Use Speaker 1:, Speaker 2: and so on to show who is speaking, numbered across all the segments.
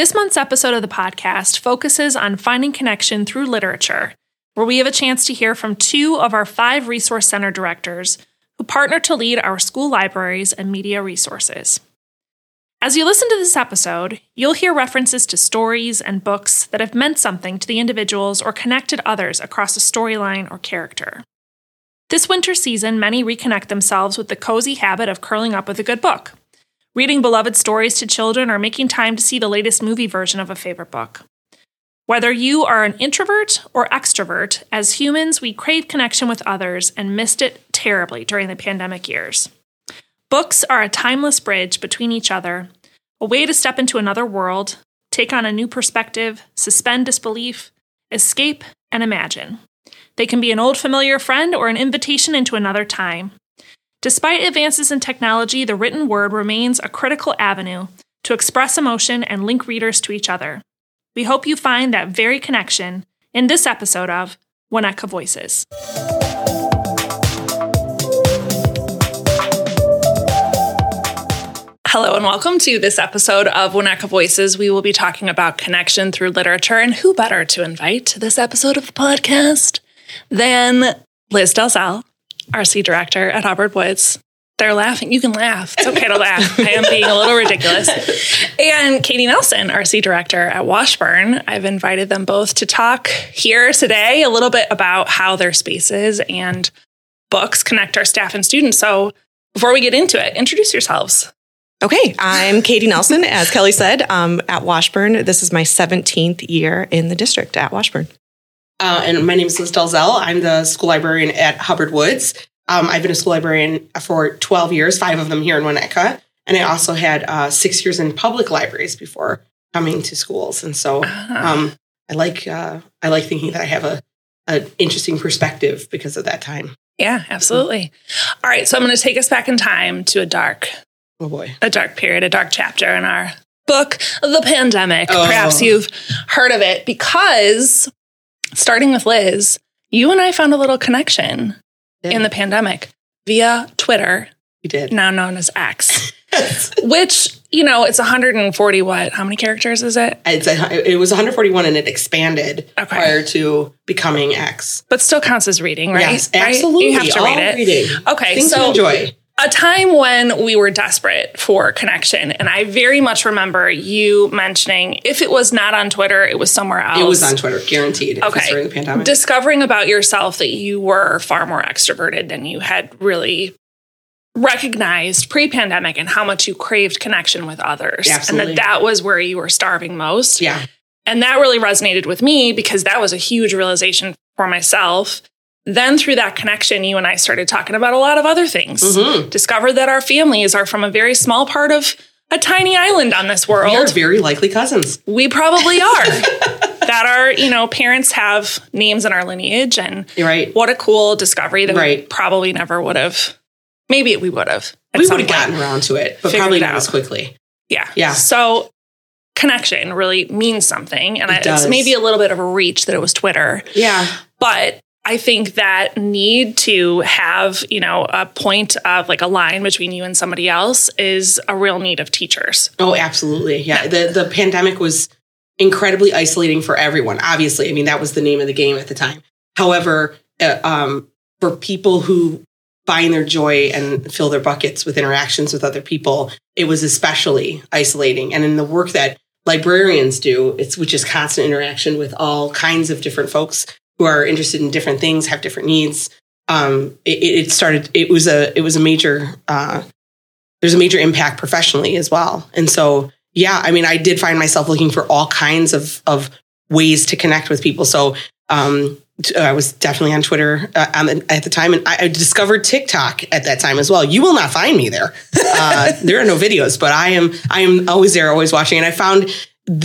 Speaker 1: This month's episode of the podcast focuses on finding connection through literature, where we have a chance to hear from two of our five resource center directors who partner to lead our school libraries and media resources. As you listen to this episode, you'll hear references to stories and books that have meant something to the individuals or connected others across a storyline or character. This winter season, many reconnect themselves with the cozy habit of curling up with a good book, reading beloved stories to children, or making time to see the latest movie version of a favorite book. Whether you are an introvert or extrovert, as humans, we crave connection with others and missed it terribly during the pandemic years. Books are a timeless bridge between each other, a way to step into another world, take on a new perspective, suspend disbelief, escape, and imagine. They can be an old familiar friend or an invitation into another time. Despite advances in technology, the written word remains a critical avenue to express emotion and link readers to each other. We hope you find that very connection in this episode of Winnetka Voices. Hello and welcome to this episode of Winnetka Voices. We will be talking about connection through literature, and who better to invite to this episode of the podcast than Liz Delzell, RC director at Hubbard Woods. They're laughing. You can laugh. It's okay to laugh. I am being a little ridiculous. And Katie Nelson, RC director at Washburne. I've invited them both to talk here today a little bit about how their spaces and books connect our staff and students. So before we get into it, introduce yourselves.
Speaker 2: Okay, I'm Katie Nelson, as Kelly said, um, at Washburne. This is my 17th year in the district at Washburne.
Speaker 3: Uh, and my name is Liz Delzell. I'm the school librarian at Hubbard Woods. Um, I've been a school librarian for 12 years, five of them here in Winnetka. And I also had uh, six years in public libraries before coming to schools. And so
Speaker 1: Ah.
Speaker 3: um, I like uh, I like thinking that I have a an interesting perspective because of that time.
Speaker 1: Yeah, absolutely. All right, so I'm going to take us back in time to a dark,
Speaker 3: Oh boy.
Speaker 1: a dark period, a dark chapter in our book, The Pandemic.
Speaker 3: Oh.
Speaker 1: Perhaps you've heard of it because starting with Liz, you and I found a little connection in the pandemic via Twitter,
Speaker 3: we did.
Speaker 1: now known as X, which, you know, it's 140 what? How many characters is it?
Speaker 3: It's a, it was 141 and it expanded
Speaker 1: Okay.
Speaker 3: prior to becoming X.
Speaker 1: But still counts as reading, right?
Speaker 3: Yes,
Speaker 1: Right?
Speaker 3: absolutely.
Speaker 1: You have to
Speaker 3: All
Speaker 1: read it.
Speaker 3: reading.
Speaker 1: Okay,
Speaker 3: Things
Speaker 1: so
Speaker 3: to enjoy.
Speaker 1: A time when we were desperate for connection. And I very much remember you mentioning if it was not on Twitter, it was somewhere else.
Speaker 3: It was on Twitter, guaranteed.
Speaker 1: Okay.
Speaker 3: during the pandemic.
Speaker 1: Discovering about yourself that you were far more extroverted than you had really recognized pre-pandemic and how much you craved connection with others
Speaker 3: Absolutely.
Speaker 1: and that that was where you were starving most
Speaker 3: yeah.
Speaker 1: and that really resonated with me because that was a huge realization for myself then through that connection you and i started talking about a lot of other things
Speaker 3: Mhm.
Speaker 1: discovered that our families are from a very small part of a tiny island on this world.
Speaker 3: We are very likely cousins.
Speaker 1: We probably are. that our, you know, parents have names in our lineage and
Speaker 3: You're right.
Speaker 1: what a cool discovery that we
Speaker 3: Right.
Speaker 1: probably never would have. Maybe we would have.
Speaker 3: we would have gotten around to it, but probably not as quickly.
Speaker 1: Yeah.
Speaker 3: Yeah.
Speaker 1: So connection really means something. And
Speaker 3: It
Speaker 1: it's
Speaker 3: does.
Speaker 1: maybe a little bit of a reach that it was Twitter.
Speaker 3: Yeah.
Speaker 1: But I think that need to have, you know, a point of like a line between you and somebody else is a real need of teachers.
Speaker 3: Oh, absolutely. Yeah. The the pandemic was incredibly isolating for everyone. Obviously, I mean that was the name of the game at the time. However, uh, um, for people who find their joy and fill their buckets with interactions with other people, it was especially isolating. And in the work that librarians do, it's which is constant interaction with all kinds of different folks who are interested in different things, have different needs. Um, it, it started. It was a. It was a major. Uh, there's a major impact professionally as well. And so, yeah, I mean, I did find myself looking for all kinds of of ways to connect with people. So, um, I was definitely on Twitter uh, um, at the time, and I, discovered TikTok at that time as well. You will not find me there. Uh, there are no videos, but I am I am always there, always watching. And I found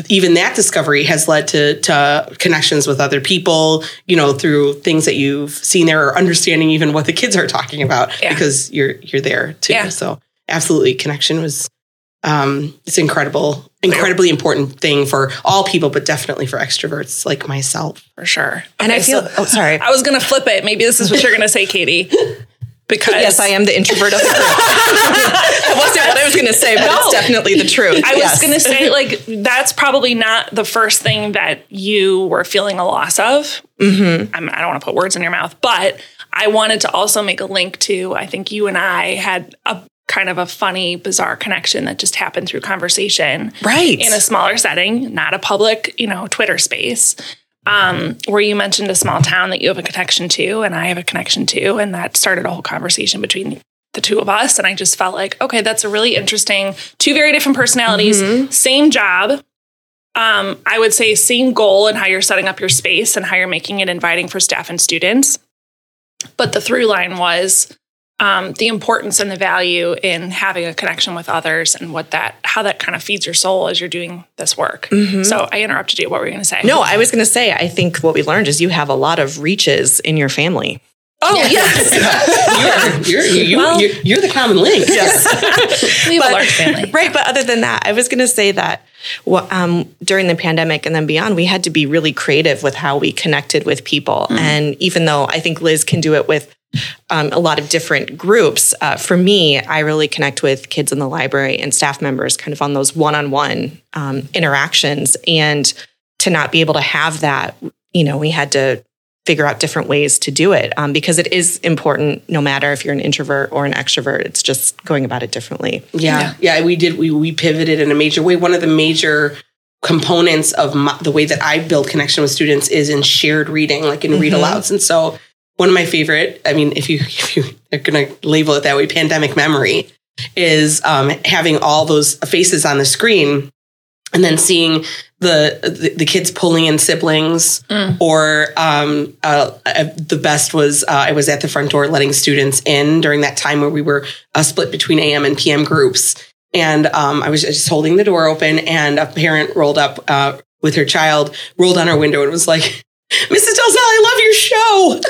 Speaker 3: even that discovery has led to to connections with other people. You know, through things that you've seen there, or understanding even what the kids are talking about
Speaker 1: Yeah.
Speaker 3: because you're you're there too.
Speaker 1: Yeah.
Speaker 3: So absolutely, connection was um, it's incredible, incredibly important thing for all people, but definitely for extroverts like myself.
Speaker 1: For sure.
Speaker 2: And I feel,
Speaker 1: so-
Speaker 2: oh, sorry.
Speaker 1: I was going to flip it. Maybe this is what you're going to say, Katie. because
Speaker 2: yes, I am the introvert of the group. that wasn't what I was going to say, but
Speaker 1: No.
Speaker 2: it's definitely the truth.
Speaker 1: I was
Speaker 2: Yes.
Speaker 1: going to say, like, that's probably not the first thing that you were feeling a loss of. Mm-hmm. I'm, I don't want to put words in your mouth, but I wanted to also make a link to, I think you and I had a kind of a funny, bizarre connection that just happened through conversation.
Speaker 2: Right.
Speaker 1: In a smaller setting, not a public, you know, Twitter space. Um, where you mentioned a small town that you have a connection to, and I have a connection to, and that started a whole conversation between the two of us. And I just felt like, okay, that's a really interesting, two very different personalities, same job. Um, I would say same goal in how you're setting up your space and how you're making it inviting for staff and students. But the through line was um, the importance and the value in having a connection with others and what that, how that kind of feeds your soul as you're doing this work. So I interrupted you. What were you going to say?
Speaker 2: no, I was going to say, I think what we learned is you have a lot of reaches in your family.
Speaker 1: Oh, yes.
Speaker 3: You're, you're, you,
Speaker 1: Well-
Speaker 3: you're, you're the common link.
Speaker 2: Yes.
Speaker 1: we have a large family.
Speaker 2: Right. But other than that, I was going to say that wha- um, during the pandemic and then beyond, we had to be really creative with how we connected with people. And even though I think Liz can do it with um, a lot of different groups, uh, for me, I really connect with kids in the library and staff members kind of on those one on one interactions. And to not be able to have that, you know, we had to figure out different ways to do it um, because it is important no matter if you're an introvert or an extrovert it's just going about it differently
Speaker 3: Yeah, yeah, we did. We we pivoted in a major way. One of the major components of my, the way that I build connection with students is in shared reading, like in read alouds. And so, one of my favorite, I mean, if you if you are going to label it that way, pandemic memory is um, having all those faces on the screen and then seeing the the, the kids pulling in siblings or um, uh, uh, the best was uh, I was at the front door letting students in during that time where we were uh, split between AM and PM groups. And um, I was just holding the door open and a parent rolled up uh, with her child rolled on our window and was like Mrs. Delzell, I love your show.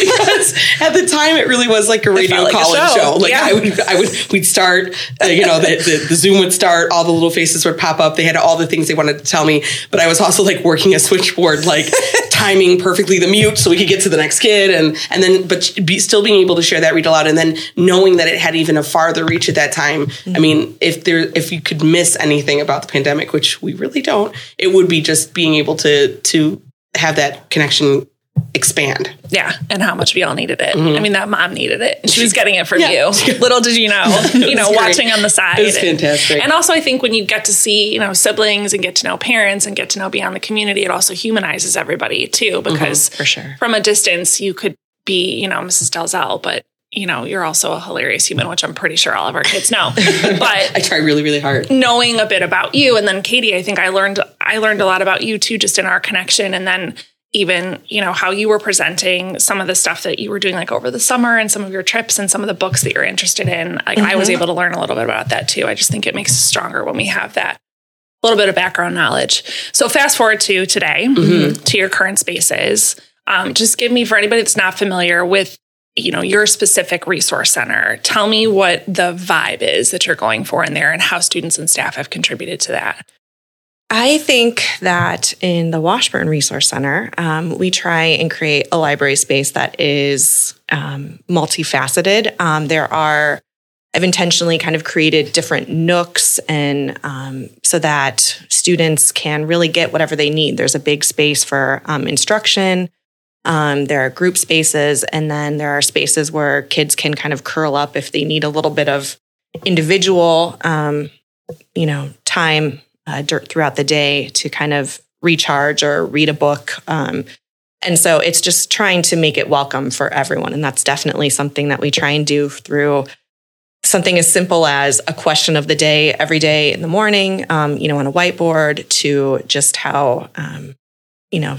Speaker 3: because at the time it really was like a radio
Speaker 1: like
Speaker 3: call-in
Speaker 1: show.
Speaker 3: show. Like
Speaker 1: Yeah.
Speaker 3: I would, I would, we'd start, uh, you know, the, the, the Zoom would start, all the little faces would pop up. They had all the things they wanted to tell me, but I was also like working a switchboard, like timing perfectly the mute so we could get to the next kid, and and then but be, still being able to share that read aloud, and then knowing that it had even a farther reach at that time. I mean, if there, if you could miss anything about the pandemic, which we really don't, it would be just being able to to have that connection expand.
Speaker 1: Yeah, and how much we all needed it. Mm-hmm. I mean, that mom needed it. and She was getting it from
Speaker 3: Yeah.
Speaker 1: you. Little did you know, you know,
Speaker 3: great.
Speaker 1: watching on the side.
Speaker 3: It was fantastic.
Speaker 1: And also, I think when you get to see, you know, siblings and get to know parents and get to know beyond the community, it also humanizes everybody too, mm-hmm. because
Speaker 2: for sure
Speaker 1: from a distance, you could be, you know, Mrs. Delzell, but you know, you're also a hilarious human, which I'm pretty sure all of our kids know. but
Speaker 3: I try really, really hard.
Speaker 1: knowing a bit about you. And then Katie I think I learned I learned a lot about you too just in our connection. And then even you know how you were presenting some of the stuff that you were doing like over the summer and some of your trips and some of the books that you're interested in. Like I was able to learn a little bit about that too. I just think it makes us stronger when we have that little bit of background knowledge. So fast forward to today to your current spaces. Um, just give me for anybody that's not familiar with you know your specific resource center tell me what the vibe is that you're going for in there and how students and staff have contributed to that
Speaker 2: I think that in the Washburne Resource Center, um, we try and create a library space that is um, multifaceted. Um, there are, I've intentionally kind of created different nooks and um, so that students can really get whatever they need. There's a big space for um, instruction. Um, there are group spaces, and then there are spaces where kids can kind of curl up if they need a little bit of individual, um, you know, time uh, throughout the day to kind of recharge or read a book. Um, and so it's just trying to make it welcome for everyone. And that's definitely something that we try and do through something as simple as a question of the day every day in the morning, um, you know, on a whiteboard to just how, um, you know,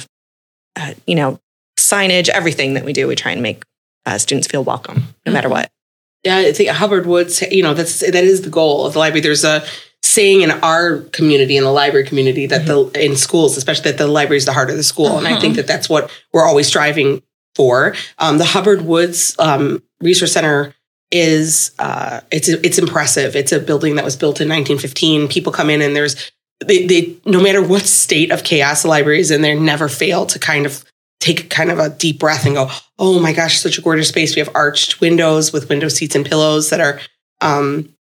Speaker 2: uh, you know, signage, everything that we do, we try and make uh, students feel welcome no matter what.
Speaker 3: Yeah, I think Hubbard Woods, you know, that's that is the goal of the library. There's a saying in our community, in the library community, that the in schools, especially that the library is the heart of the school, and I think that that's what we're always striving for. Um, the Hubbard Woods um, Resource Center is uh, it's it's impressive. It's a building that was built in 1915. People come in and there's they, they no matter what state of chaos the library is in, they never fail to kind of take kind of a deep breath and go, "Oh my gosh, such a gorgeous space." We have arched windows with window seats and pillows that are um,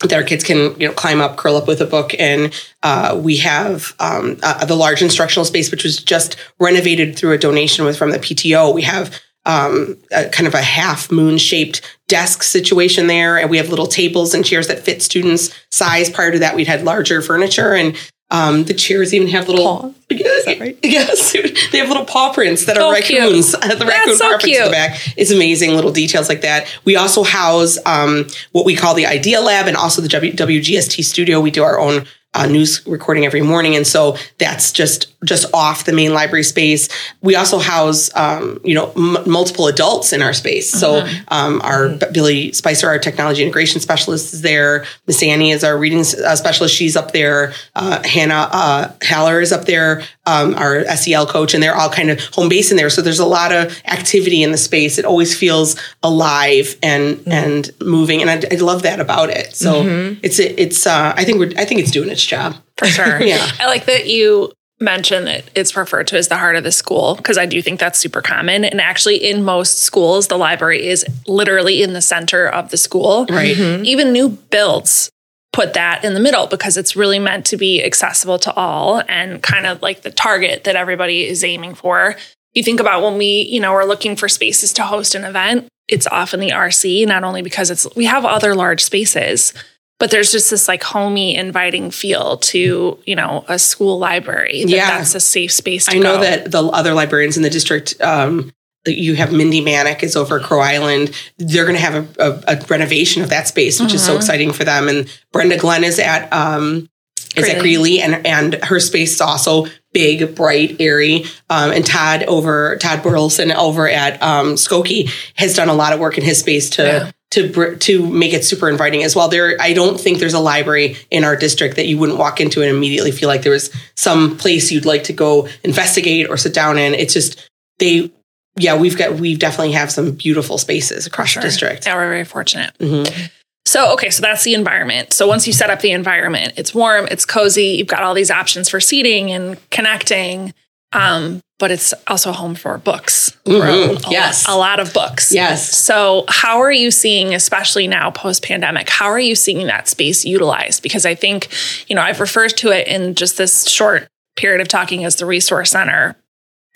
Speaker 3: that our kids can you know climb up, curl up with a book, and uh, we have um, uh, the large instructional space, which was just renovated through a donation with from the PTO. We have um, a, kind of a half moon shaped desk situation there, and we have little tables and chairs that fit students' size. Prior to that, we'd had larger furniture, and um, the chairs even have little.
Speaker 2: Paw. Is that right?
Speaker 3: Yes, they have little paw prints that
Speaker 1: So
Speaker 3: are raccoons. the
Speaker 1: That's
Speaker 3: raccoon
Speaker 1: so
Speaker 3: paw prints in the back is amazing. Little details like that. We also house um, what we call the Idea Lab and also the w- WGST studio. We do our own uh, news recording every morning, and so that's just just off the main library space. We also house um, you know m- multiple adults in our space. So
Speaker 1: Mm-hmm.
Speaker 3: um, our Billy Spicer, our technology integration specialist, is there. Miss Annie is our reading uh, specialist. She's up there. Uh, Hannah uh, Haller is up there. Um, our SEL coach, and they're all kind of home base in there. So there's a lot of activity in the space. It always feels alive and and moving, and I, I love that about it. So it's it's uh, I think we're I think it's doing its job.
Speaker 1: for sure.
Speaker 3: Yeah.
Speaker 1: I like that you mentioned that it's referred to as the heart of the school because I do think that's super common. And actually, in most schools, the library is literally in the center of the school.
Speaker 3: Right. Mm-hmm.
Speaker 1: Even new builds put that in the middle because it's really meant to be accessible to all and kind of like the target that everybody is aiming for. You think about when we, you know, are looking for spaces to host an event, it's often the RC, not only because it's we have other large spaces, but there's just this like homey, inviting feel to, you know, a school library. That
Speaker 3: Yeah.
Speaker 1: that's a safe space to
Speaker 3: I know
Speaker 1: go.
Speaker 3: that the other librarians in the district, um, you have Mindy Manick is over at Crow Island. They're going to have a, a, a renovation of that space, which is so
Speaker 1: Mhm.
Speaker 3: exciting for them. And Brenda Glenn is at um, is at
Speaker 1: Greeley.
Speaker 3: Greeley, and and her space is also big, bright, airy. Um, and Todd over Todd Burleson over at um, Skokie has done a lot of work in his space to.
Speaker 1: Yeah.
Speaker 3: To, br- to make it super inviting as well. There, I don't think there's a library in our district that you wouldn't walk into and immediately feel like there was some place you'd like to go investigate or sit down in. It's just they, yeah, we've got we definitely have some beautiful spaces across
Speaker 1: Sure.
Speaker 3: the district.
Speaker 1: Yeah, we're very fortunate.
Speaker 3: Mhm.
Speaker 1: So, okay, so that's the environment. So, once you set up the environment, it's warm, it's cozy, you've got all these options for seating and connecting. Um, but it's also home for books.
Speaker 3: Mhm.
Speaker 1: A,
Speaker 3: Yes.
Speaker 1: A lot of books.
Speaker 3: Yes.
Speaker 1: So, how are you seeing, especially now post pandemic, how are you seeing that space utilized? Because I think, you know, I've referred to it in just this short period of talking as the resource center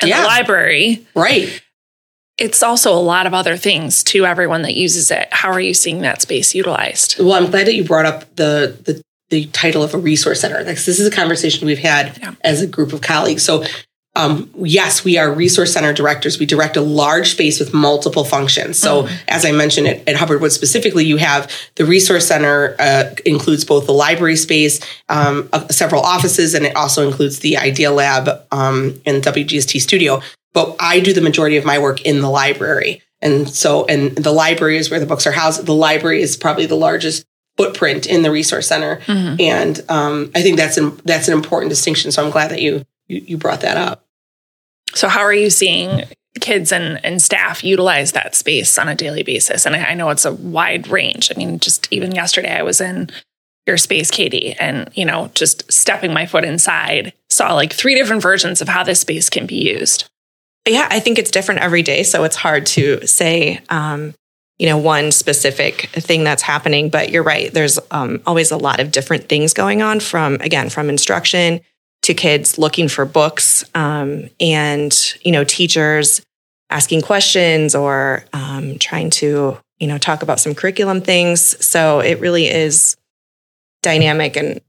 Speaker 1: and
Speaker 3: Yeah.
Speaker 1: the library.
Speaker 3: Right.
Speaker 1: It's also a lot of other things to everyone that uses it. How are you seeing that space utilized?
Speaker 3: Well, I'm glad that you brought up the the the title of a resource center. Like, this is a conversation we've had
Speaker 1: Yeah.
Speaker 3: as a group of colleagues. So, um, yes, we are resource center directors. We direct a large space with multiple functions. So, as I mentioned at, at Hubbard Wood specifically, you have the resource center uh, includes both the library space, um, uh, several offices, and it also includes the Idea Lab um, and WGST Studio. But I do the majority of my work in the library. And so, and the library is where the books are housed. The library is probably the largest footprint in the resource center,
Speaker 1: Mhm.
Speaker 3: and um, I think that's an that's an important distinction. So I'm glad that you you, you brought that up.
Speaker 1: So, how are you seeing kids and, and staff utilize that space on a daily basis? And I, I know it's a wide range. I mean, just even yesterday, I was in your space, Katie, and, you know, just stepping my foot inside, saw like three different versions of how this space can be used.
Speaker 2: Yeah, I think it's different every day. So it's hard to say, um, you know, one specific thing that's happening. But you're right. There's um, always a lot of different things going on from, again, from instruction to kids looking for books um, and, you know, teachers asking questions or um, trying to, you know, talk about some curriculum things. So it really is dynamic and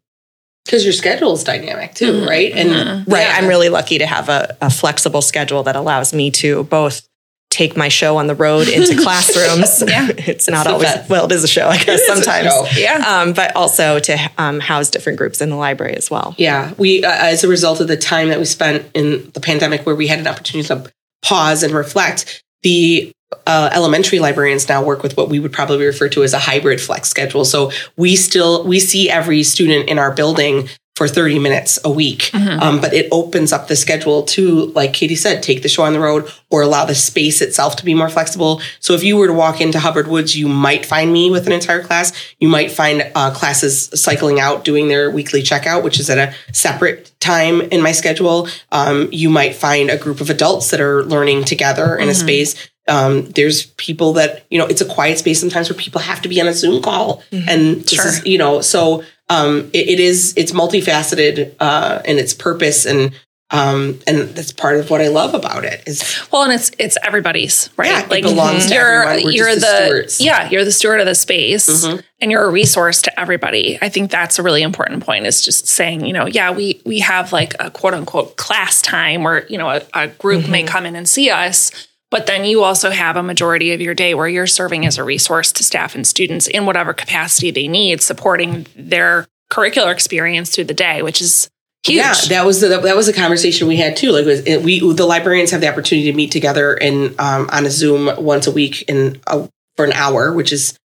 Speaker 3: Because your schedule is dynamic too,
Speaker 1: Mhm.
Speaker 3: right? And
Speaker 1: Mhm.
Speaker 2: Right.
Speaker 3: yeah.
Speaker 2: I'm really lucky to have a, a flexible schedule that allows me to both take my show on the road into classrooms.
Speaker 1: Yeah.
Speaker 2: It's not always, well, it is a show, I guess, sometimes.
Speaker 1: Yeah.
Speaker 2: Um, but also to um, house different groups in the library as well.
Speaker 3: Yeah, we uh, as a result of the time that we spent in the pandemic, where we had an opportunity to pause and reflect, the uh, elementary librarians now work with what we would probably refer to as a hybrid flex schedule. So we still we see every student in our building for 30 minutes a week.
Speaker 1: Mm-hmm.
Speaker 3: Um, but it opens up the schedule to, like Katie said, take the show on the road or allow the space itself to be more flexible. So if you were to walk into Hubbard Woods, you might find me with an entire class. You might find uh, classes cycling out doing their weekly checkout, which is at a separate time in my schedule. Um, you might find a group of adults that are learning together in a space. Um, there's people that you know it's a quiet space sometimes where people have to be on a Zoom call, and this
Speaker 1: Sure.
Speaker 3: is, you know so um, it, it is it's multifaceted uh, in its purpose and um, and that's part of what I love about it is
Speaker 1: Well, and it's it's everybody's, right?
Speaker 3: Yeah, it belongs to
Speaker 1: you're
Speaker 3: everyone. We're
Speaker 1: you're
Speaker 3: the
Speaker 1: the,
Speaker 3: stewards.
Speaker 1: yeah, you're the steward of the space,
Speaker 3: Mhm.
Speaker 1: and you're a resource to everybody. I think that's a really important point. Is just saying, you know, yeah, we we have like a quote unquote class time where you know a, a group may come in and see us. But then you also have a majority of your day where you're serving as a resource to staff and students in whatever capacity they need, supporting their curricular experience through the day, which is huge.
Speaker 3: Yeah, that was the, that was a conversation we had too. Like, was it, we the librarians have the opportunity to meet together and um, on a Zoom once a week in a, for an hour, which is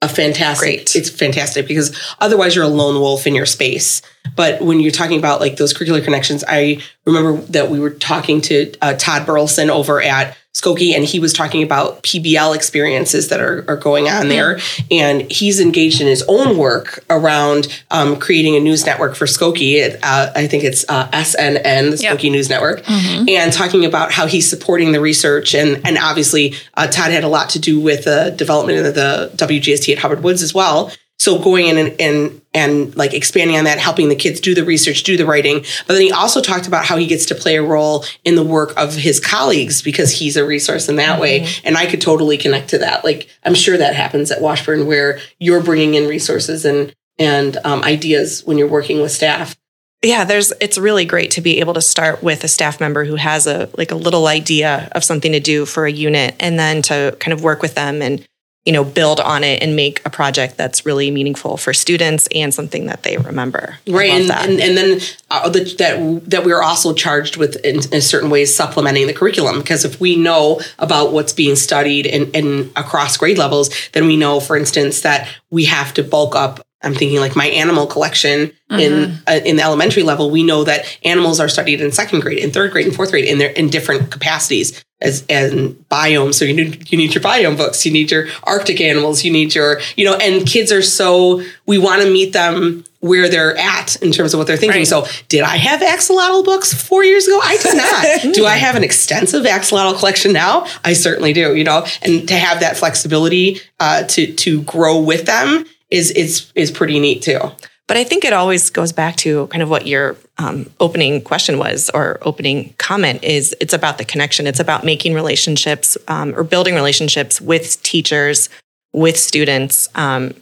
Speaker 3: a fantastic.
Speaker 2: Great.
Speaker 3: It's fantastic because otherwise you're a lone wolf in your space. But when you're talking about like those curricular connections, I remember that we were talking to uh, Todd Burleson over at Skokie, and he was talking about PBL experiences that are, are going on there. And he's engaged in his own work around um, creating a news network for Skokie. Uh, I think it's uh, SNN, the
Speaker 1: Yep.
Speaker 3: Skokie News Network, and talking about how he's supporting the research. And, and obviously, uh, Todd had a lot to do with the development of the WGST at Hubbard Woods as well. So going in and, and and like expanding on that, helping the kids do the research, do the writing. But then he also talked about how he gets to play a role in the work of his colleagues because he's a resource in that way. And I could totally connect to that. Like I'm sure that happens at Washburne where you're bringing in resources and and um, ideas when you're working with staff.
Speaker 2: yeah there's it's really great to be able to start with a staff member who has a like a little idea of something to do for a unit and then to kind of work with them and you know build on it and make a project that's really meaningful for students and something that they remember.
Speaker 3: Right and, and and then uh, the, that that we're also charged with in, in certain ways supplementing the curriculum because if we know about what's being studied and and across grade levels then we know for instance that we have to bulk up I'm thinking like my animal collection in uh, in the elementary level. We know that animals are studied in second grade, in third grade, and fourth grade, in their in different capacities as and biomes. So you need you need your biome books, you need your Arctic animals, you need your you know. And kids are so we want to meet them where they're at in terms of what they're thinking.
Speaker 1: Right.
Speaker 3: So did I have axolotl books four years ago? I did not. do I have an extensive axolotl collection now? I certainly do. You know, and to have that flexibility uh, to to grow with them is is is pretty neat too.
Speaker 2: But I think it always goes back to kind of what your um, opening question was or opening comment is it's about the connection. It's about making relationships um, or building relationships with teachers, with students. Um,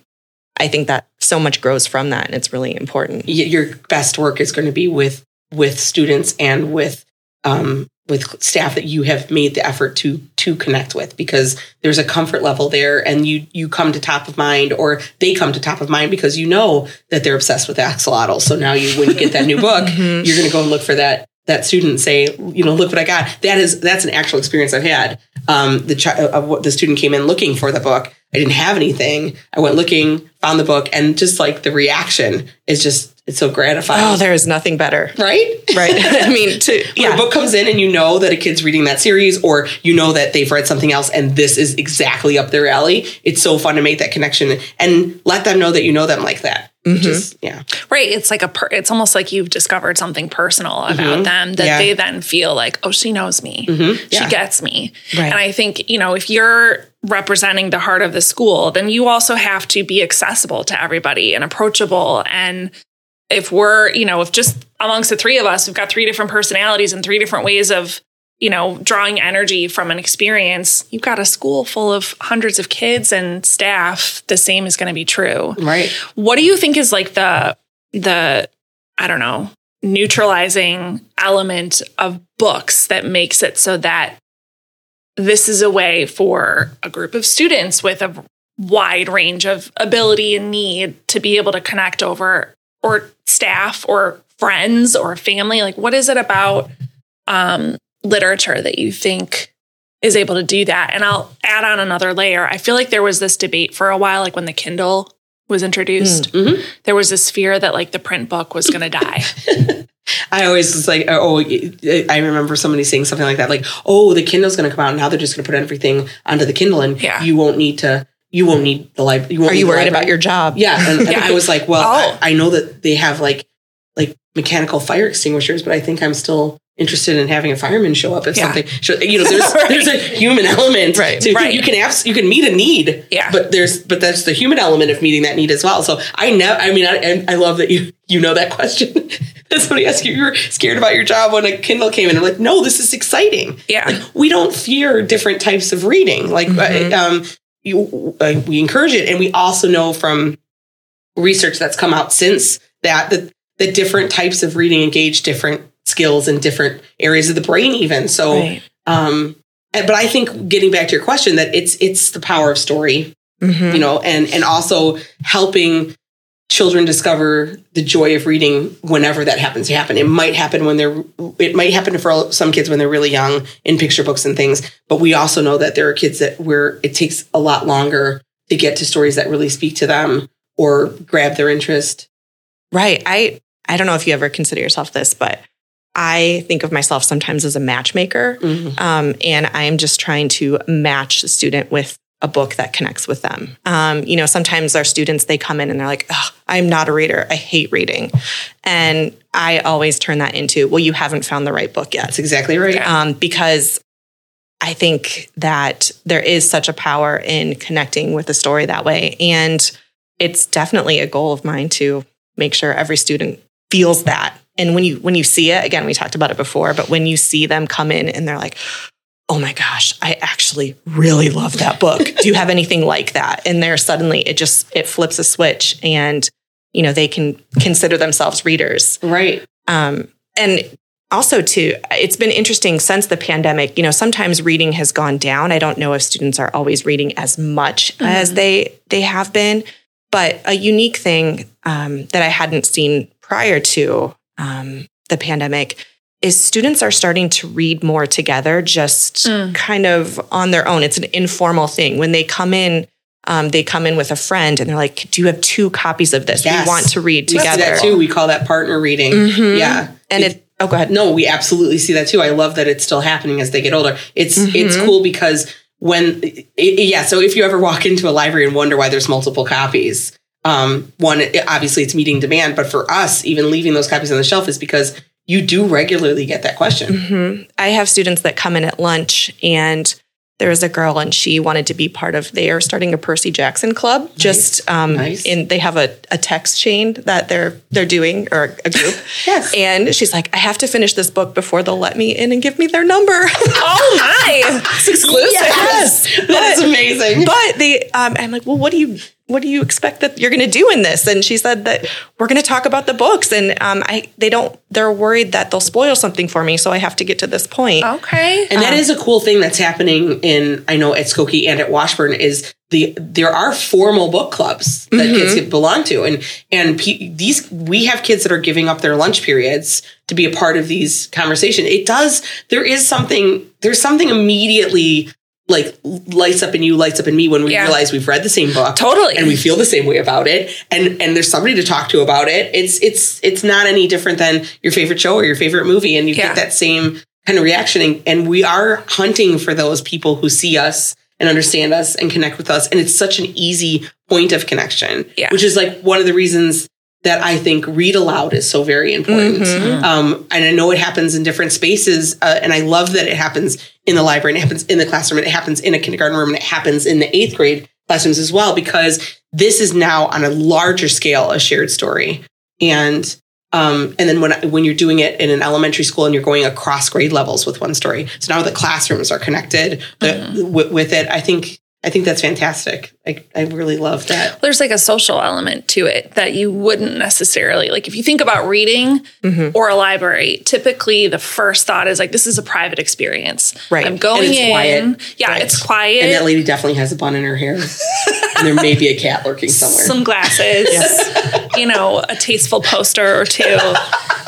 Speaker 2: I think that so much grows from that and it's really important.
Speaker 3: your best work is going to be with with students and with um, with staff that you have made the effort to to connect with because there's a comfort level there and you you come to top of mind or they come to top of mind because you know that they're obsessed with axolotl so now you when you get that new book
Speaker 2: Mhm.
Speaker 3: you're going to go and look for that that student and say you know look what i got. That is that's an actual experience i've had. Um, the chi- uh, what the student came in looking for the book. I didn't have anything. I went looking found the book and just like the reaction is just it's so gratifying
Speaker 2: Oh, there is nothing better.
Speaker 3: right
Speaker 2: Right. I mean, to,
Speaker 3: when
Speaker 2: yeah.
Speaker 3: a book comes in and you know that a kid's reading that series or you know that they've read something else and this is exactly up their alley it's so fun to make that connection and let them know that you know them like that
Speaker 2: Mhm.
Speaker 3: is yeah
Speaker 1: Right. It's like a, per- it's almost like you've discovered something personal about
Speaker 3: Mhm.
Speaker 1: them that
Speaker 3: Yeah.
Speaker 1: they then feel like, oh, she knows me.
Speaker 3: Mhm.
Speaker 1: She
Speaker 3: Yeah.
Speaker 1: gets me.
Speaker 2: Right.
Speaker 1: And I think, you know, if you're representing the heart of the school, then you also have to be accessible to everybody and approachable. And if we're, you know, if just amongst the three of us, we've got three different personalities and three different ways of, you know, drawing energy from an experience, you've got a school full of hundreds of kids and staff. The same is going to be true.
Speaker 3: right
Speaker 1: What do you think is like the the I don't know, neutralizing element of books that makes it so that this is a way for a group of students with a wide range of ability and need to be able to connect over or staff or friends or family like what is it about um, literature that you think is able to do that and i'll add on another layer i feel like there was this debate for a while like when the kindle was introduced,
Speaker 3: Mhm.
Speaker 1: there was this fear that like the print book was going to die.
Speaker 3: I always was like, oh, I remember somebody saying something like that, like, oh, the Kindle's going to come out. Now they're just going to put everything onto the Kindle, and
Speaker 1: Yeah.
Speaker 3: you won't need to. You won't need the library.
Speaker 2: You won't Are you worried about your job?
Speaker 3: Yeah, and, and
Speaker 1: Yeah.
Speaker 3: I was like, well,
Speaker 1: Oh.
Speaker 3: I, I know that they have like like mechanical fire extinguishers, but I think I'm still interested in having a fireman show up if
Speaker 1: Yeah.
Speaker 3: something. You know, there's
Speaker 1: Right.
Speaker 3: there's a human element
Speaker 2: Right.
Speaker 3: to
Speaker 1: Right.
Speaker 3: you can abs- you can meet a need,
Speaker 1: Yeah.
Speaker 3: But there's but that's the human element of meeting that need as well. So I know. I mean, I I love that you you know that question. somebody asked you, you were scared about your job when a Kindle came in. I'm like, no, this is exciting.
Speaker 1: Yeah.
Speaker 3: Like, we don't fear different types of reading. Like, uh, um, you, uh, we encourage it, and we also know from research that's come out since that that that different types of reading engage different skills in different areas of the brain, even. So,
Speaker 2: Right.
Speaker 3: um, but I think getting back to your question, that it's it's the power of story
Speaker 2: Mhm.
Speaker 3: you know, and and also helping children discover the joy of reading whenever that happens to happen. It might happen when they're it might happen for some kids when they're really young in picture books and things, but we also know that there are kids that where it takes a lot longer to get to stories that really speak to them or grab their interest.
Speaker 2: Right. I I don't know if you ever consider yourself this, but I think of myself sometimes as a matchmaker.
Speaker 3: Mhm.
Speaker 2: Um, and I'm just trying to match the student with a book that connects with them. Um, you know, sometimes our students they come in and they're like, "Ugh, "I'm not a reader. I hate reading," and I always turn that into, "Well, you haven't found the right book yet."
Speaker 3: That's exactly right.
Speaker 2: um, because I think that there is such a power in connecting with a story that way. And it's definitely a goal of mine to make sure every student feels that. And when you when you see it, again, we talked about it before, but when you see them come in and they're like, oh my gosh, I actually really love that book. Do you have anything like that? And there suddenly it just it flips a switch and you know they can consider themselves readers.
Speaker 3: Right.
Speaker 2: Um, and also too it's been interesting since the pandemic you know sometimes reading has gone down i don't know if students are always reading as much as they they have been but a unique thing um, that i hadn't seen prior to um, the pandemic is students are starting to read more together just
Speaker 1: Mm.
Speaker 2: kind of on their own it's an informal thing when they come in um, they come in with a friend and they're like do you have two copies of this
Speaker 3: Yes.
Speaker 2: we want to read
Speaker 3: We see
Speaker 2: together
Speaker 3: that too. We call that partner reading.
Speaker 2: Mhm.
Speaker 3: Yeah.
Speaker 2: and it oh go ahead
Speaker 3: No, we absolutely see that too. I love that it's still happening as they get older. It's it's
Speaker 2: Mhm.
Speaker 3: cool because when it, yeah, so if you ever walk into a library and wonder why there's multiple copies, um, one obviously it's meeting demand, but for us, even leaving those copies on the shelf is because you do regularly get that question.
Speaker 2: hmm I have students that come in at lunch, and there was a girl, and she wanted to be part of. They are starting a Percy Jackson club. Just um,
Speaker 3: Nice.
Speaker 2: in they have a, a text chain that they're they're doing or a group.
Speaker 3: Yes.
Speaker 2: And she's like, I have to finish this book before they'll let me in and give me their number.
Speaker 1: oh my, it's exclusive.
Speaker 2: yes,
Speaker 3: That's amazing.
Speaker 2: but they, um, I'm like, well, what do you, what do you expect that you're going to do in this? And she said that we're going to talk about the books, and um, I, they don't, they're worried that they'll spoil something for me, so I have to get to this point.
Speaker 1: Okay.
Speaker 3: And that is a cool thing that's happening in I know at Skokie and at Washburne is the there are formal book clubs that kids
Speaker 2: Mm-hmm.
Speaker 3: can belong to and and pe- these we have kids that are giving up their lunch periods to be a part of these conversation. It does there is something there's something immediately like lights up in you lights up in me when we
Speaker 1: Yeah.
Speaker 3: realize we've read the same book
Speaker 1: Totally.
Speaker 3: and we feel the same way about it and and there's somebody to talk to about it it's it's it's not any different than your favorite show or your favorite movie and you
Speaker 1: Yeah.
Speaker 3: get that same kind of reaction and, and we are hunting for those people who see us and understand us and connect with us and it's such an easy point of connection
Speaker 1: Yeah.
Speaker 3: which is like one of the reasons that I think read aloud is so very important.
Speaker 2: Mhm.
Speaker 3: Um, and I know it happens in different spaces, uh, and I love that it happens in the library, and it happens in the classroom, and it happens in a kindergarten room, and it happens in the eighth grade classrooms as well, because this is now on a larger scale a shared story. And um, and then when when you're doing it in an elementary school and you're going across grade levels with one story, so now the classrooms are connected the, with, with it. I think I think that's fantastic. I, I really love that.
Speaker 1: There's like a social element to it that you wouldn't necessarily like if you think about reading
Speaker 2: Mhm.
Speaker 1: or a library, typically the first thought is like this is a private experience.
Speaker 2: Right.
Speaker 1: I'm going in.
Speaker 3: quiet.
Speaker 1: Yeah,
Speaker 3: Right.
Speaker 1: it's quiet.
Speaker 3: And that lady definitely has a bun in her hair. and there may be a cat lurking somewhere.
Speaker 1: some glasses, you know, a tasteful poster or two.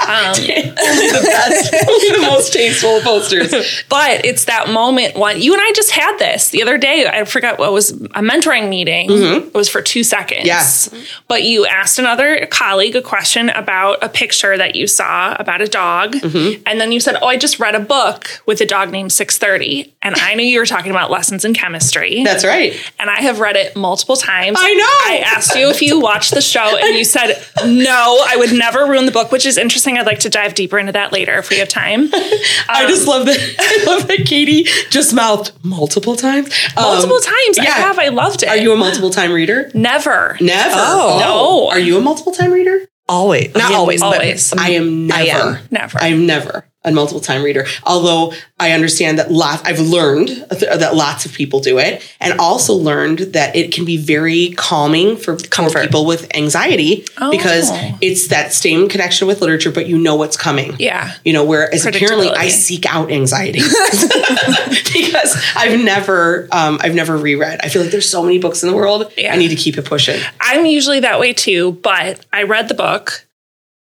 Speaker 1: Um,
Speaker 3: the best, only the most tasteful posters.
Speaker 1: but it's that moment when you and I just had this the other day. I forgot what was a mentoring meeting. It was for two seconds.
Speaker 3: Yes.
Speaker 1: But you asked another colleague a question about a picture that you saw about a dog. And then you said, Oh, I just read a book with a dog named 630. And I knew you were talking about lessons in chemistry.
Speaker 3: That's right.
Speaker 1: and I have read it multiple times.
Speaker 3: I know.
Speaker 1: I asked you if you watched the show, and you said no. I would never ruin the book, which is interesting. I'd like to dive deeper into that later if we have time.
Speaker 3: I just love that. I love that Katie just mouthed multiple times. Um,
Speaker 1: multiple times. I have. I loved it.
Speaker 3: Are you a multiple time reader?
Speaker 1: never?
Speaker 3: Never.
Speaker 2: Oh.
Speaker 1: No.
Speaker 3: Are you a multiple time reader?
Speaker 2: Always, not
Speaker 3: I am
Speaker 2: always,
Speaker 1: always.
Speaker 2: but
Speaker 3: I am never.
Speaker 2: I am.
Speaker 1: Never.
Speaker 3: I'm never a multiple time reader. Although I understand that lot, I've learned that lots of people do it, and also learned that it can be very calming for, for people with anxiety because
Speaker 1: Oh.
Speaker 3: it's that same connection with literature, but you know what's coming.
Speaker 1: Yeah.
Speaker 3: You know, whereas apparently I seek out anxiety because I've never, um, I've never reread. I feel like there's so many books in the world.
Speaker 1: Yeah.
Speaker 3: I need to keep it pushing.
Speaker 1: I'm usually that way too, but I read the book.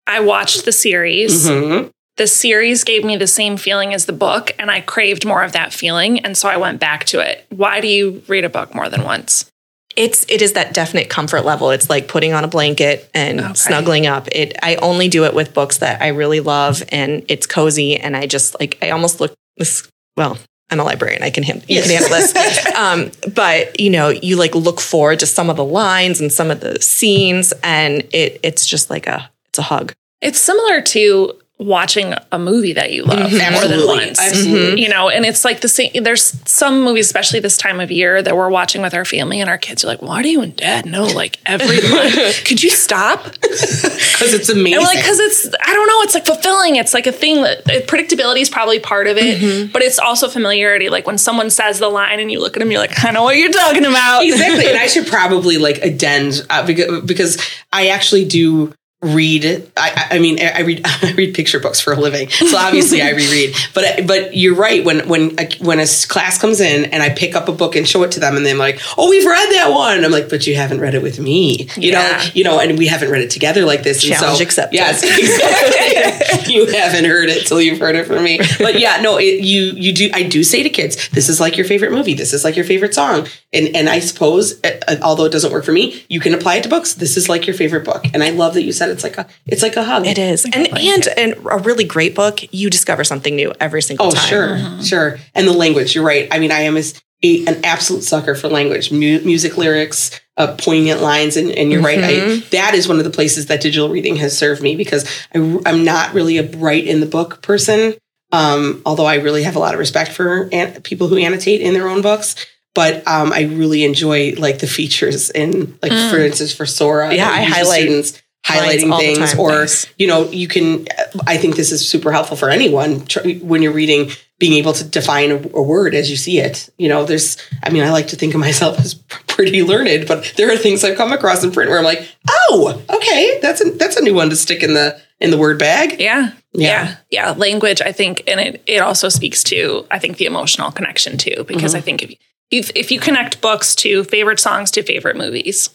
Speaker 1: I watched the series.
Speaker 3: Mhm.
Speaker 1: The series gave me the same feeling as the book, and I craved more of that feeling. And so I went back to it. Why do you read a book more than once?
Speaker 2: it's it is that definite comfort level. It's like putting on a blanket and
Speaker 1: Okay.
Speaker 2: snuggling up. It I only do it with books that I really love and it's cozy and I just like I almost look this well, I'm a librarian. I can handle you can handle this. um, but you know, you like look forward to some of the lines and some of the scenes and it it's just like a it's a hug.
Speaker 1: It's similar to watching a movie that you love more than once.
Speaker 3: Absolutely.
Speaker 1: You know, and it's like the same. There's some movies, especially this time of year, that we're watching with our family, and our kids are like, "Why do you and Dad know like every line? Could you stop?"
Speaker 3: Because it's amazing.
Speaker 1: And like, because it's, I don't know, it's like fulfilling. It's like a thing that uh, predictability is probably part of it, but it's also familiarity. Like when someone says the line and you look at them, you're like, I know what you're talking about.
Speaker 3: exactly. And I should probably like addend uh, because, because I actually do read. I, I mean, I read I read picture books for a living, so obviously I reread. But but you're right. When when a, when a class comes in and I pick up a book and show it to them, and they're like, "Oh, we've read that one." I'm like, "But you haven't read it with me, you
Speaker 1: Yeah.
Speaker 3: know, you know, and we haven't read it together like this." And
Speaker 2: Challenge
Speaker 3: so,
Speaker 2: accepted.
Speaker 3: Yes, exactly. you haven't heard it till you've heard it from me. But yeah, no, it, you you do. I do say to kids, "This is like your favorite movie. This is like your favorite song." And and I suppose, uh, uh, although it doesn't work for me, you can apply it to books. This is like your favorite book, and I love that you said it's like a it's like a hug.
Speaker 2: It is. And and and a really great book, you discover something new every single
Speaker 3: Oh,
Speaker 2: time.
Speaker 3: sure, sure. And the language, you're right. I mean, I am as a, an absolute sucker for language, mu- music lyrics, uh, poignant lines, and, and you're right. I, that is one of the places that digital reading has served me because I, am not really a bright in the book person. Um, although I really have a lot of respect for an- people who annotate in their own books. But um, I really enjoy like the features in, like for instance, for Sora.
Speaker 2: Yeah,
Speaker 3: I
Speaker 2: I highlight
Speaker 3: students
Speaker 2: lines
Speaker 3: highlighting things or
Speaker 2: Nice.
Speaker 3: you know you can i think this is super helpful for anyone tr- when you're reading being able to define a, a word as you see it you know there's i mean i like to think of myself as pretty learned but there are things i've come across in print where i'm like oh okay that's a that's a new one to stick in the in the word bag
Speaker 1: Yeah.
Speaker 3: Yeah.
Speaker 1: Yeah. Yeah. Language, I think, and it, it also speaks to, I think, the emotional connection too, because mm-hmm. I think if you, if, if you connect books to favorite songs to favorite movies,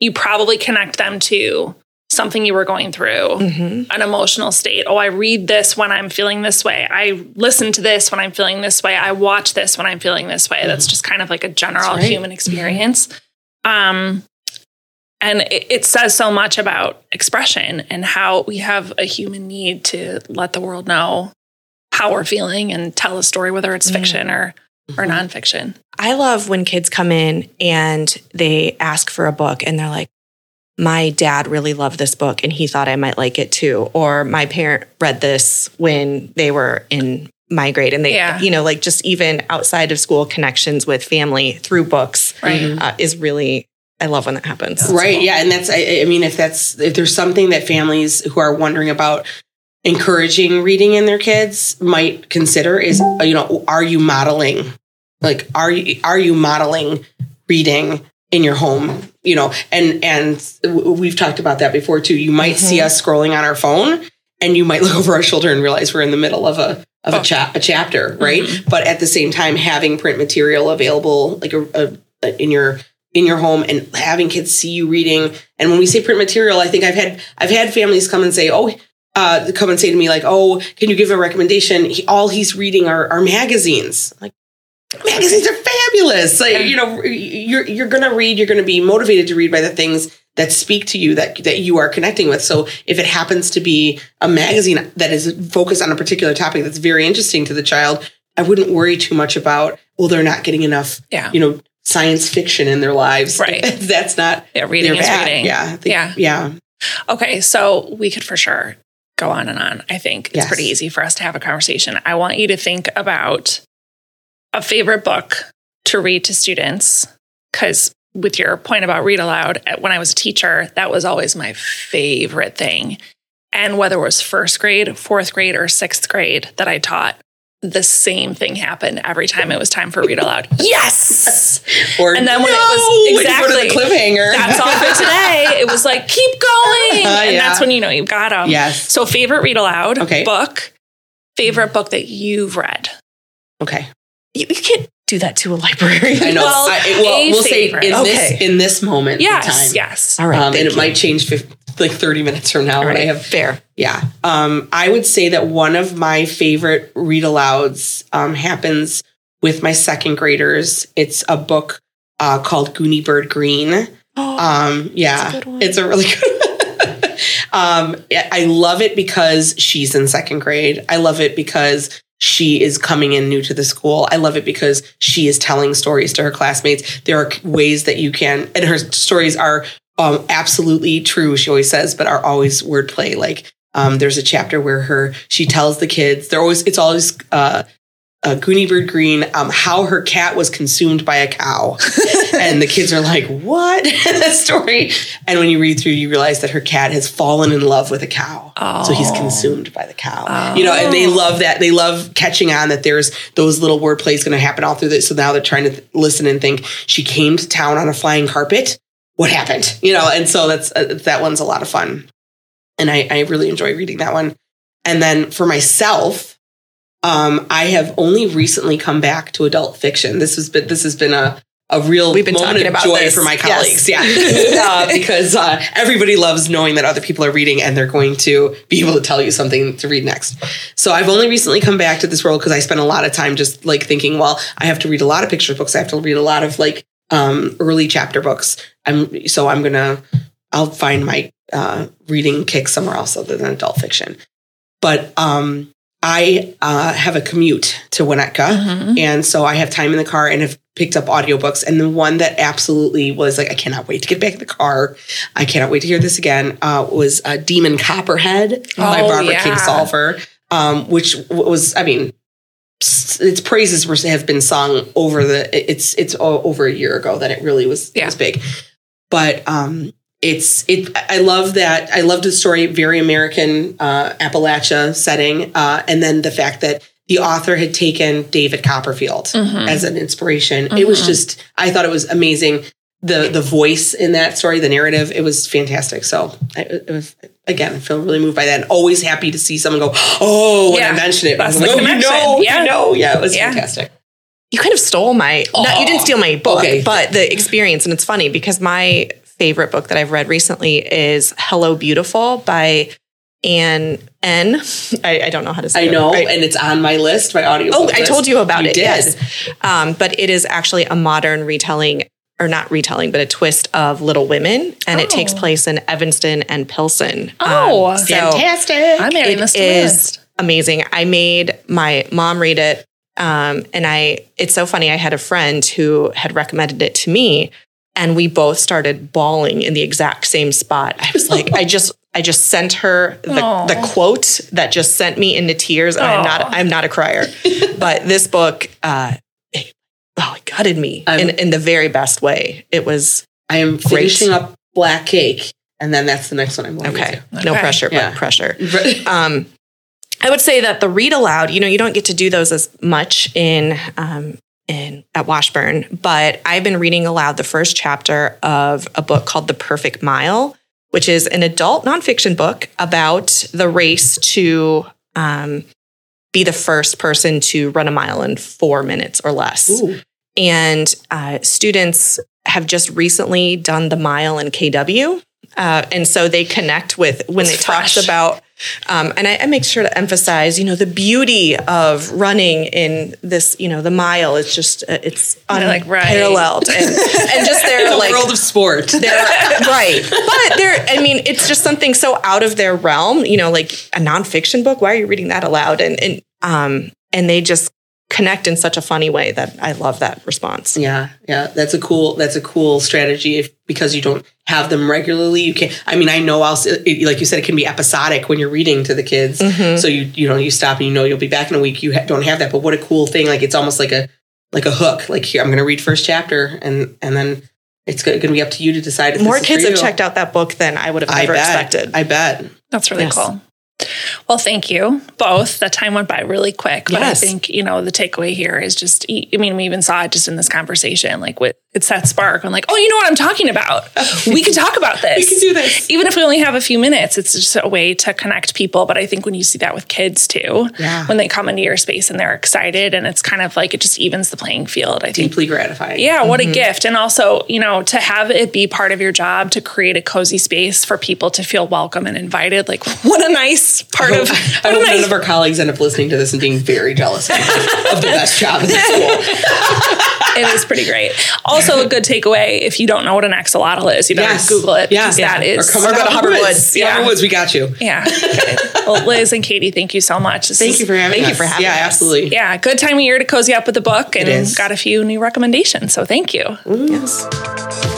Speaker 1: you probably connect them to something you were going through, mm-hmm. an emotional state. Oh, I read this when I'm feeling this way. I listen to this when I'm feeling this way. I watch this when I'm feeling this way. That's mm-hmm. just kind of like a general
Speaker 3: right.
Speaker 1: human mm-hmm. experience. Um, and it, it says so much about expression and how we have a human need to let the world know how we're feeling and tell a story, whether it's mm. fiction or or nonfiction.
Speaker 2: I love when kids come in and they ask for a book and they're like, my dad really loved this book and he thought I might like it too. Or my parent read this when they were in my grade and they,
Speaker 1: Yeah.
Speaker 2: you know, like just even outside of school connections with family through books
Speaker 1: Right.
Speaker 2: uh, is really, I love when that happens.
Speaker 3: right yeah and that's I, I mean if that's if there's something that families who are wondering about encouraging reading in their kids might consider is you know are you modeling like are you are you modeling reading in your home you know and and we've talked about that before too. You might see us scrolling on our phone and you might look over our shoulder and realize we're in the middle of a of a, cha- a chapter right? But at the same time having print material available like a, a in your in your home and having kids see you reading. And when we say print material i think i've had i've had families come and say oh uh, come and say to me like, "Oh, can you give a recommendation?" He, all he's reading are, are magazines. Like magazines are fabulous. Like you know, you're you're gonna read. You're gonna be motivated to read by the things that speak to you that that you are connecting with. So if it happens to be a magazine that is focused on a particular topic that's very interesting to the child, I wouldn't worry too much about. Well, they're not getting enough.
Speaker 1: Yeah.
Speaker 3: You know, science fiction in their lives.
Speaker 1: Right.
Speaker 3: that's not.
Speaker 1: Yeah, reading is
Speaker 3: bad.
Speaker 1: reading.
Speaker 3: Yeah.
Speaker 1: Yeah.
Speaker 3: Yeah.
Speaker 1: Okay, so we could for sure go on and on. I think it's
Speaker 3: Yes.
Speaker 1: pretty easy for us to have a conversation. I want you to think about a favorite book to read to students because with your point about read aloud, uh, when I was a teacher, that was always my favorite thing. And whether it was first grade, fourth grade, or sixth grade that I taught, the same thing happened every time it was time for read aloud. Yes.
Speaker 3: Or
Speaker 1: And then when it was-
Speaker 3: when you go to the
Speaker 1: exactly.
Speaker 3: cliffhanger.
Speaker 1: That's all for today. It was like, keep going.
Speaker 3: Uh,
Speaker 1: and
Speaker 3: yeah.
Speaker 1: that's when you know you've got them.
Speaker 3: Yes.
Speaker 1: So, favorite read aloud
Speaker 3: Okay.
Speaker 1: book, favorite book that you've read.
Speaker 3: Okay.
Speaker 2: You, you can't do that to a librarian.
Speaker 3: I know.
Speaker 1: Well,
Speaker 3: I, well, we'll
Speaker 1: favorite.
Speaker 3: say in this in this moment
Speaker 1: Yes,
Speaker 3: time.
Speaker 1: yes.
Speaker 2: All right.
Speaker 3: Um, and it
Speaker 2: you.
Speaker 3: might change 50, like 30 minutes from now
Speaker 2: All
Speaker 3: I have
Speaker 2: fair.
Speaker 3: Yeah. Um, I would say that one of my favorite read alouds um, happens with my second graders. It's a book uh, called Gooney Bird Greene. Um, yeah,
Speaker 2: That's a good one.
Speaker 3: it's a really good um, I I love it because she's in second grade. I love it because she is coming in new to the school. I love it because she is telling stories to her classmates. There are ways that you can, and her stories are um, absolutely true. She always says, but are always wordplay. Like um, there's a chapter where her she tells the kids. They're always it's always uh, uh, Gooney Bird Greene um, how her cat was consumed by a cow, and the kids are like, "What that story?" And when you read through, you realize that her cat has fallen in love with a cow, so he's
Speaker 1: Oh.
Speaker 3: consumed by the cow. You know, and they love that. They love catching on that there's those little word plays going to happen all through this. So now they're trying to th- listen and think. She came to town on a flying carpet. What happened? You know, and so that's uh, that one's a lot of fun, and I, I really enjoy reading that one. And then for myself, um, I have only recently come back to adult fiction. This has been this has been a a real
Speaker 2: We've been
Speaker 3: moment
Speaker 2: talking
Speaker 3: of
Speaker 2: about
Speaker 3: joy
Speaker 2: this.
Speaker 3: for my
Speaker 2: Yes.
Speaker 3: colleagues. Yeah, uh, because uh, everybody loves knowing that other people are reading and they're going to be able to tell you something to read next. So I've only recently come back to this world because I spent a lot of time just like thinking, well, I have to read a lot of picture books. I have to read a lot of like um, early chapter books. I'm so I'm gonna I'll find my uh, reading kick somewhere else other than adult fiction. But um, I uh, have a commute to Winnetka.
Speaker 1: Mhm.
Speaker 3: And so I have time in the car and have picked up audiobooks. And the one that absolutely was like, I cannot wait to get back in the car. I cannot wait to hear this again uh, was uh, Demon Copperhead by
Speaker 1: Oh,
Speaker 3: Barbara
Speaker 1: yeah.
Speaker 3: Kingsolver, um, which was, I mean, its praises were, have been sung over the, it's, it's over a year ago that it really was,
Speaker 1: Yeah.
Speaker 3: was big. But um, it's it i love that i loved the story very american uh appalachia setting uh and then the fact that the author had taken david copperfield
Speaker 1: Mhm.
Speaker 3: as an inspiration it was
Speaker 1: Mhm.
Speaker 3: just i thought it was amazing the the voice in that story the narrative it was fantastic so I, it was again i feel really moved by that and always happy to see someone go oh when
Speaker 1: Yeah.
Speaker 3: i mention it
Speaker 1: That's
Speaker 3: I'm
Speaker 1: the
Speaker 3: like, oh, you know
Speaker 1: Yeah.
Speaker 3: you know yeah it was
Speaker 1: Yeah.
Speaker 3: fantastic
Speaker 2: You kind of stole my. No, you didn't steal my book,
Speaker 3: Okay.
Speaker 2: but the experience. And it's funny because my favorite book that I've read recently is Hello Beautiful by Anne N. I, I don't know how to say it.
Speaker 3: i
Speaker 2: it.
Speaker 3: know
Speaker 2: right.
Speaker 3: and it's on my list my audio
Speaker 2: Oh, I told you about
Speaker 3: You
Speaker 2: it.
Speaker 3: did.
Speaker 2: Yes. Um, but it is actually a modern retelling, or not retelling, but a twist of Little Women, and it takes
Speaker 1: Oh.
Speaker 2: place in Evanston and Pilsen. Um,
Speaker 1: Oh,
Speaker 2: so
Speaker 3: fantastic
Speaker 1: I'm adding
Speaker 2: it
Speaker 1: this to the list.
Speaker 2: amazing. I made my mom read it, um, and I. It's so funny. I had a friend who had recommended it to me, and we both started bawling in the exact same spot. I was like, I just. I just sent her the,
Speaker 1: Aw.
Speaker 2: the quote that just sent me into tears. And I'm not I'm not a crier, but this book, uh, it, oh, it gutted me
Speaker 3: I'm-
Speaker 2: in, in the very best way. It was
Speaker 3: I am
Speaker 2: Great.
Speaker 3: finishing up Black Cake, and then that's the next one I'm going
Speaker 2: okay.
Speaker 3: to.
Speaker 2: No pressure,
Speaker 3: Yeah.
Speaker 2: but pressure. Um, I would say that the read aloud, you know, you don't get to do those as much in um, in at Washburne, but I've been reading aloud the first chapter of a book called The Perfect Mile, which is an adult nonfiction book about the race to um, be the first person to run a mile in four minutes or less.
Speaker 3: Ooh.
Speaker 2: And uh, students have just recently done the mile in KW. Uh, and so they connect with when
Speaker 1: It's
Speaker 2: it talks
Speaker 1: fresh.
Speaker 2: about Um, and I, I, make sure to emphasize, you know, the beauty of running in this, you know, the mile is just, uh, it's unparalleled. Like, right. and, and just their
Speaker 3: the
Speaker 2: like,
Speaker 3: world of sport.
Speaker 2: right. But they're, I mean, it's just something so out of their realm, you know, like a nonfiction book. Why are you reading that aloud? And, and, um, and they just connect in such a funny way that I love that response.
Speaker 3: Yeah, yeah, that's a cool that's a cool strategy if because you don't have them regularly. You can I mean, I know I'll it, like you said it can be episodic when you're reading to the kids. Mm-hmm. So you you know, you stop and you know you'll be back in a week. You ha- don't have that, but what a cool thing like it's almost like a like a hook. Like here I'm going to read first chapter and and then it's going to be up to you to decide.
Speaker 2: More kids have checked out that book than I would have ever expected.
Speaker 3: I bet.
Speaker 1: That's really yes. cool. Well, thank you both. That time went by really quick, but yes. I think you know the takeaway here is just. I mean, we even saw it just in this conversation. Like, with it's that spark. I'm like, oh, you know what I'm talking about. we can talk about this.
Speaker 3: we can do this,
Speaker 1: even if we only have a few minutes. It's just a way to connect people. But I think when you see that with kids too, yeah. when they come into your space and they're excited, and it's kind of like it just evens the playing field. I
Speaker 3: think
Speaker 1: deeply
Speaker 3: gratifying.
Speaker 1: Yeah, what mm-hmm. a gift, and also you know to have it be part of your job to create a cozy space for people to feel welcome and invited. Like, what a nice part
Speaker 3: hope,
Speaker 1: of.
Speaker 3: I hope none of our colleagues end up listening to this and being very jealous of, of the best job in the school.
Speaker 1: It is pretty great. Also, a good takeaway if you don't know what an axolotl is, you better yes. Google it.
Speaker 3: Yes.
Speaker 1: Yeah. That is.
Speaker 3: Or come or go to Hubbard Woods. Yeah. Hubbard Woods, we got you.
Speaker 1: Yeah. Okay. well, Liz and Katie, thank you so much.
Speaker 3: This thank is, you for having
Speaker 2: Thank
Speaker 3: us.
Speaker 2: you for having
Speaker 3: yeah,
Speaker 2: us.
Speaker 3: Yeah, absolutely.
Speaker 1: Yeah, good time of year to cozy up with the book and got a few new recommendations. So thank you.
Speaker 3: Ooh. Yes.